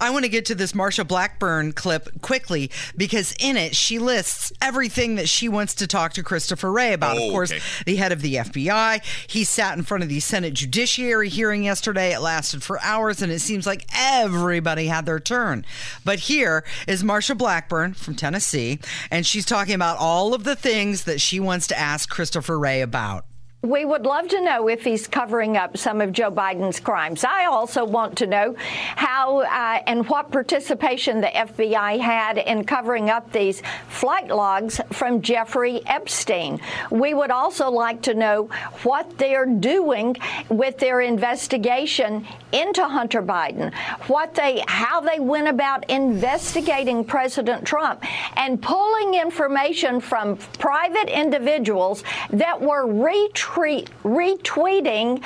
I want to get to this Marsha Blackburn clip quickly because in it she lists everything that she wants to talk to Christopher Wray about. Oh, of course, okay. the head of the FBI. He sat in front of the Senate Judiciary hearing yesterday. It lasted for hours, and it seems like everybody had their turn. But here is Marsha Blackburn from Tennessee, and she's talking about all of the things that she wants to ask Christopher Wray about. We would love to know if he's covering up some of Joe Biden's crimes. I also want to know how uh, and what participation the FBI had in covering up these flight logs from Jeffrey Epstein. We would also like to know what they're doing with their investigation into Hunter Biden, what they, how they went about investigating President Trump and pulling information from private individuals that were retweet, retweeting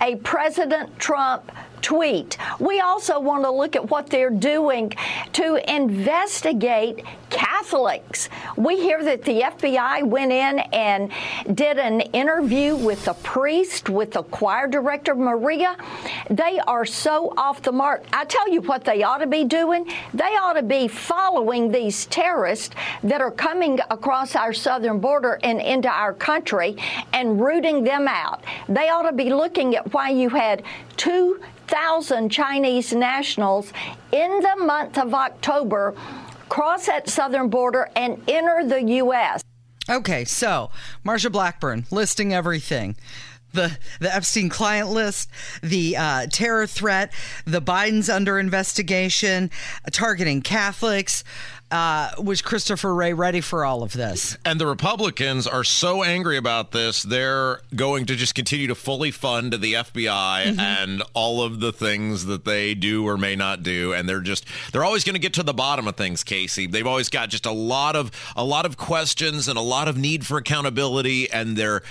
a President Trump tweet. We also want to look at what they're doing to investigate Catholics. We hear that the FBI went in and did an interview with the priest, with the choir director, Maria. They are so off the mark. I tell you what they ought to be doing. They ought to be following these terrorists that are coming across our southern border and into our country and rooting them out. They ought to be looking at why you had two thousand Chinese nationals in the month of October cross that southern border and enter the U.S. Okay, so Marsha Blackburn listing everything. The, the Epstein client list, the uh, terror threat, the Biden's under investigation, targeting Catholics. Uh, was Christopher Wray ready for all of this? And the Republicans are so angry about this, they're going to just continue to fully fund the FBI Mm-hmm. and all of the things that they do or may not do. And they're just they're always going to get to the bottom of things, Casey. They've always got just a lot of a lot of questions and a lot of need for accountability. And they're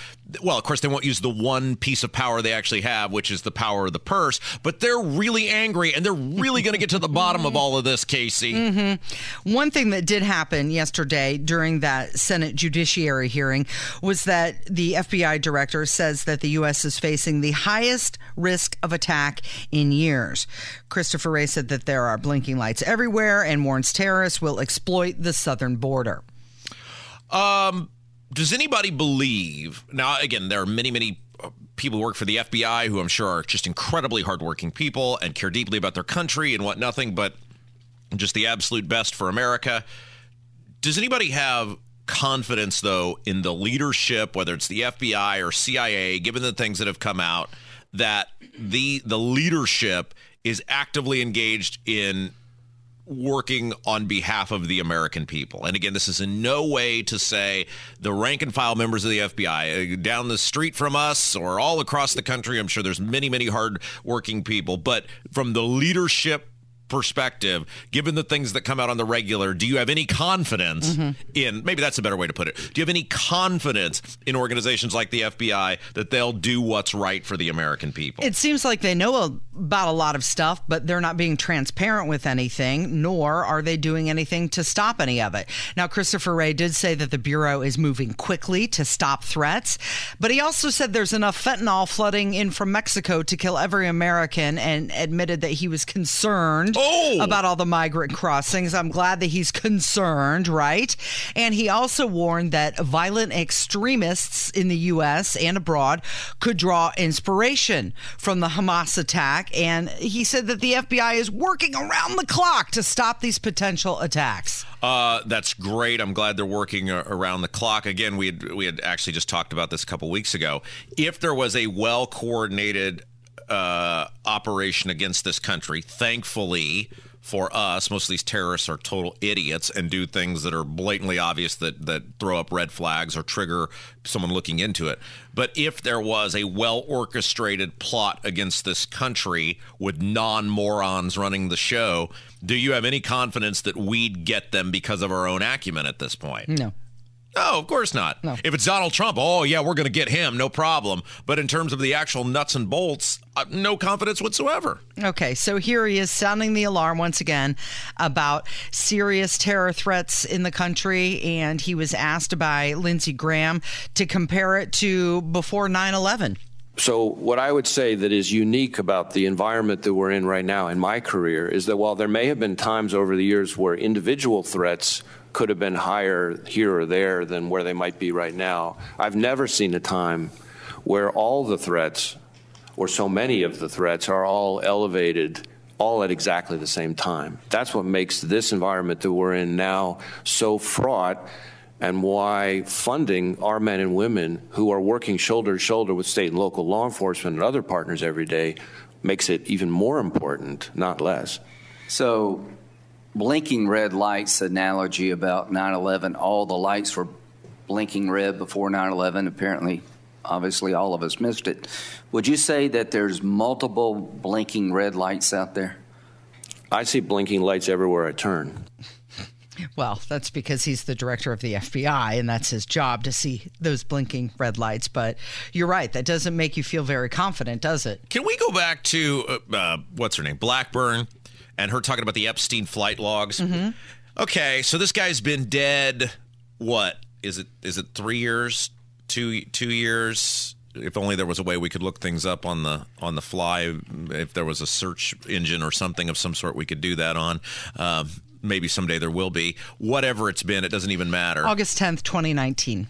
well, of course, they won't use the one piece of power they actually have, which is the power of the purse. But they're really angry, and they're really going to get to the bottom of all of this, Casey. Mm-hmm. One thing that did happen yesterday during that Senate Judiciary hearing was that the FBI director says that the U.S. is facing the highest risk of attack in years. Christopher Wray said that there are blinking lights everywhere and warns terrorists will exploit the southern border. Um, does anybody believe now? Again, there are many, many uh, people who work for the FBI who I'm sure are just incredibly hardworking people and care deeply about their country and want nothing but just the absolute best for America. Does anybody have confidence though in the leadership, whether it's the FBI or CIA, given the things that have come out, that the the leadership is actively engaged in working on behalf of the American people. And again, this is in no way to say the rank and file members of the FBI uh, down the street from us or all across the country. I'm sure there's many, many hard working people, but from the leadership perspective, given the things that come out on the regular, do you have any confidence mm-hmm. in maybe that's a better way to put it? Do you have any confidence in organizations like the FBI that they'll do what's right for the American people? It seems like they know a- about a lot of stuff, but they're not being transparent with anything, nor are they doing anything to stop any of it. Now, Christopher Wray did say that the Bureau is moving quickly to stop threats, but he also said there's enough fentanyl flooding in from Mexico to kill every American and admitted that he was concerned Oh! about all the migrant crossings. I'm glad that he's concerned, right? And he also warned that violent extremists in the U.S. and abroad could draw inspiration from the Hamas attack. And he said that the FBI is working around the clock to stop these potential attacks. Uh, that's great. I'm glad they're working uh, around the clock. Again, we had we had actually just talked about this a couple weeks ago. If there was a well coordinated uh, operation against this country, thankfully for us, most of these terrorists are total idiots and do things that are blatantly obvious that that throw up red flags or trigger someone looking into it. But if there was a well orchestrated plot against this country with non morons running the show, do you have any confidence that we'd get them because of our own acumen at this point? No. No, of course not. No. If it's Donald Trump, oh yeah, we're going to get him, no problem. But in terms of the actual nuts and bolts, uh, no confidence whatsoever. Okay, so here he is sounding the alarm once again about serious terror threats in the country. And he was asked by Lindsey Graham to compare it to before 9 11. So, what I would say that is unique about the environment that we're in right now in my career is that while there may have been times over the years where individual threats could have been higher here or there than where they might be right now, I've never seen a time where all the threats, or so many of the threats, are all elevated all at exactly the same time. That's what makes this environment that we're in now so fraught and why funding our men and women who are working shoulder to shoulder with state and local law enforcement and other partners every day makes it even more important, not less. So, blinking red lights analogy about 9 11, all the lights were blinking red before 9 11. Apparently, obviously, all of us missed it. Would you say that there's multiple blinking red lights out there? I see blinking lights everywhere I turn. Well, that's because he's the director of the FBI and that's his job to see those blinking red lights. But you're right. That doesn't make you feel very confident, does it? Can we go back to uh, uh, what's her name? Blackburn and her talking about the Epstein flight logs. Mm-hmm. Okay. So this guy's been dead. What is it? Is it three years? Two, two years? if only there was a way we could look things up on the on the fly if there was a search engine or something of some sort we could do that on um, maybe someday there will be. Whatever it's been, it doesn't even matter. August 10th, 2019.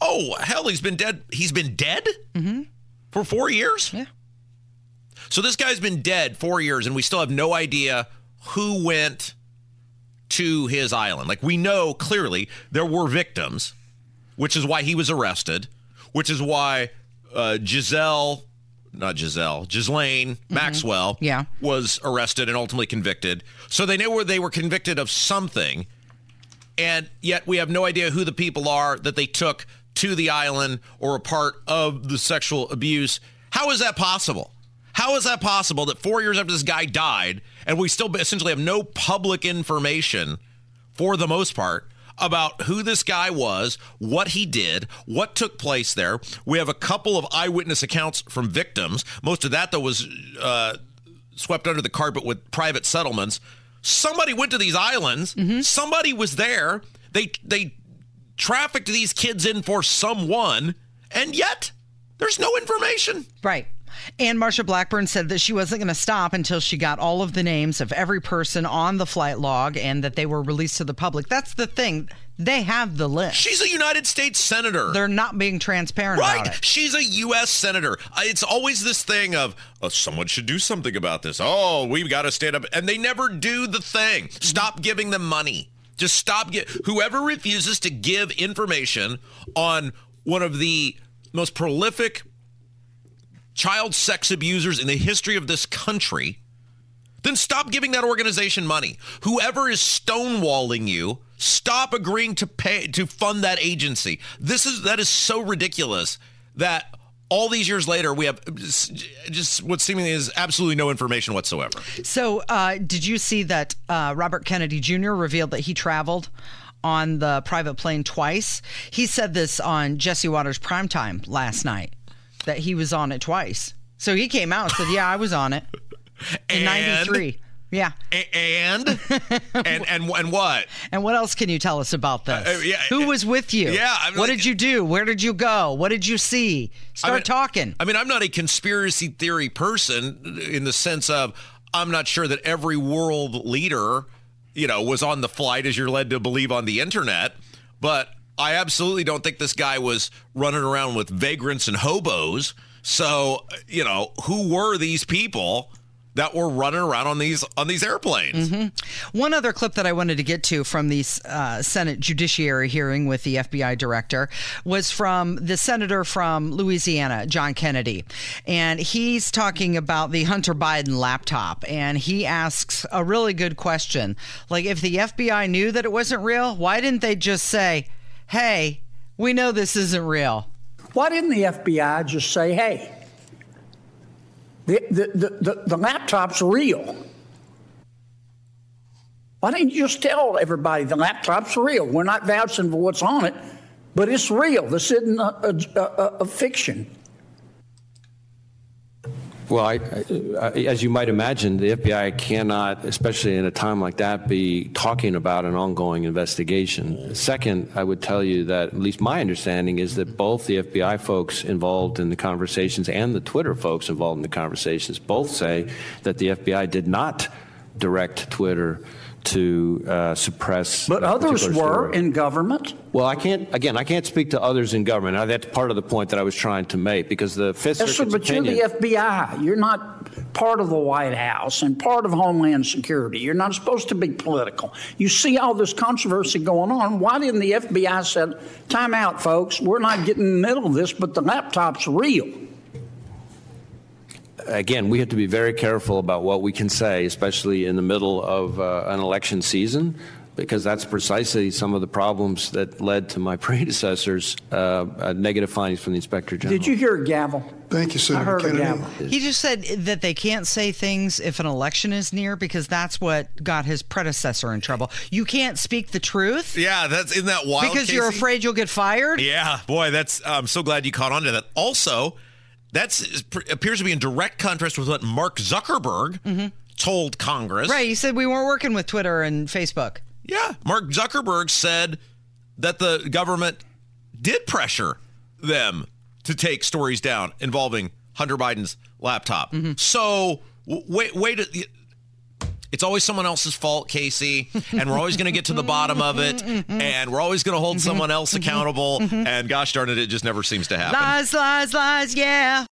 Oh, hell, he's been dead. He's been dead? Mm-hmm. For four years? Yeah. So this guy's been dead four years, and we still have no idea who went to his island. Like, we know clearly there were victims, which is why he was arrested, which is why uh, Giselle not Giselle, Ghislaine mm-hmm. Maxwell yeah. was arrested and ultimately convicted. So they knew where they were convicted of something. And yet we have no idea who the people are that they took to the island or a part of the sexual abuse. How is that possible? How is that possible that four years after this guy died and we still essentially have no public information for the most part about who this guy was, what he did, what took place there. We have a couple of eyewitness accounts from victims. Most of that, though, was uh, swept under the carpet with private settlements. Somebody went to these islands. Mm-hmm. Somebody was there. They they trafficked these kids in for someone, and yet there's no information. Right. And Marsha Blackburn said that she wasn't going to stop until she got all of the names of every person on the flight log and that they were released to the public. That's the thing. They have the list. She's a United States senator. They're not being transparent right. about it. She's a U.S. senator. Uh, it's always this thing of oh, someone should do something about this. Oh, we've got to stand up, and they never do the thing. Stop giving them money. Just stop. Get whoever refuses to give information on one of the most prolific child sex abusers in the history of this country, then stop giving that organization money. Whoever is stonewalling you, stop agreeing to pay to fund that agency. This is that is so ridiculous that all these years later, we have just what seemingly is absolutely no information whatsoever. So, uh, did you see that uh, Robert Kennedy Jr. revealed that he traveled on the private plane twice? He said this on Jesse Watters primetime last night that he was on it twice. So he came out and said, "Yeah, I was on it in '93." Yeah. And and and and what? And what else can you tell us about this? Uh, yeah, Who was with you? Yeah. I mean, what did you do? Where did you go? What did you see? Start I mean, talking. I mean, I'm not a conspiracy theory person in the sense of I'm not sure that every world leader, you know, was on the flight as you're led to believe on the internet, but I absolutely don't think this guy was running around with vagrants and hobos. So, you know, who were these people that were running around on these on these airplanes? Mm-hmm. One other clip that I wanted to get to from the uh, Senate Judiciary hearing with the FBI director was from the senator from Louisiana, John Kennedy, and he's talking about the Hunter Biden laptop, and he asks a really good question, like if the FBI knew that it wasn't real, why didn't they just say? Hey, we know this isn't real. Why didn't the FBI just say, hey, the, the, the, the, laptop's real? Why didn't you just tell everybody the laptop's real? We're not vouching for what's on it, but it's real. This isn't a, a, a, a fiction. Well, I, I, as you might imagine, the FBI cannot, especially in a time like that, be talking about an ongoing investigation. Second, I would tell you that at least my understanding is that both the FBI folks involved in the conversations and the Twitter folks involved in the conversations both say that the FBI did not direct Twitter to uh, suppress. But others were story. in government. Well, I can't. Again, I can't speak to others in government. Now, that's part of the point that I was trying to make because the Fifth Yes, sir, but opinion. you're the FBI. You're not part of the White House and part of Homeland Security. You're not supposed to be political. You see all this controversy going on. Why didn't the FBI say, "Time out, folks. We're not getting in the middle of this, but the laptop's real." Again, we have to be very careful about what we can say, especially in the middle of uh, an election season, because that's precisely some of the problems that led to my predecessors' uh, uh, negative findings from the inspector general. Did you hear a gavel? Thank you, sir. I Senator heard a gavel. He just said that they can't say things if an election is near because that's what got his predecessor in trouble. You can't speak the truth Yeah, that's in that wild. because you're afraid you'll get fired. Yeah, boy, that's. I'm so glad you caught on to that. Also, that's appears to be in direct contrast with what Mark Zuckerberg mm-hmm. told Congress. Right. He said we weren't working with Twitter and Facebook. Yeah, Mark Zuckerberg said that the government did pressure them to take stories down involving Hunter Biden's laptop. Mm-hmm. So wait, wait. It's always someone else's fault, Casey, and we're always going to get to the bottom of it, and we're always going to hold someone else accountable. And gosh darn it, it just never seems to happen. Lies, lies, lies. Yeah.